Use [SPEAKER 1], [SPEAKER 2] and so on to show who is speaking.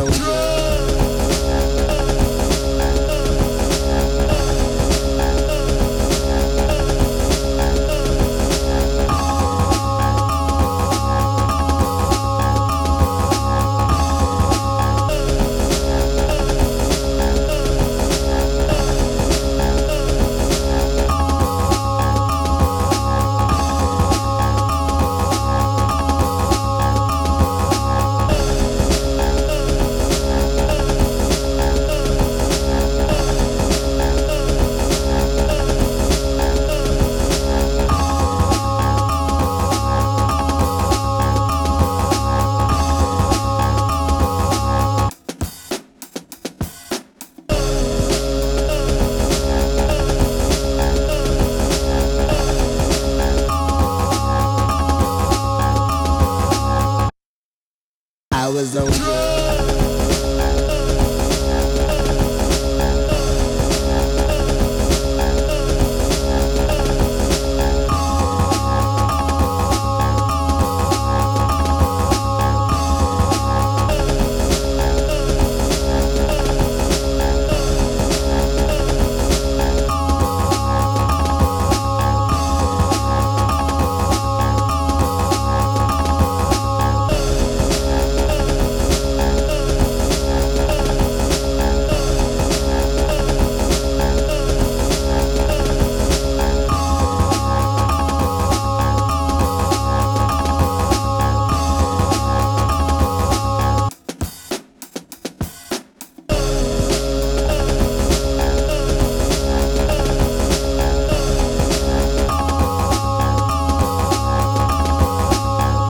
[SPEAKER 1] that was. Uh, I was on drugs.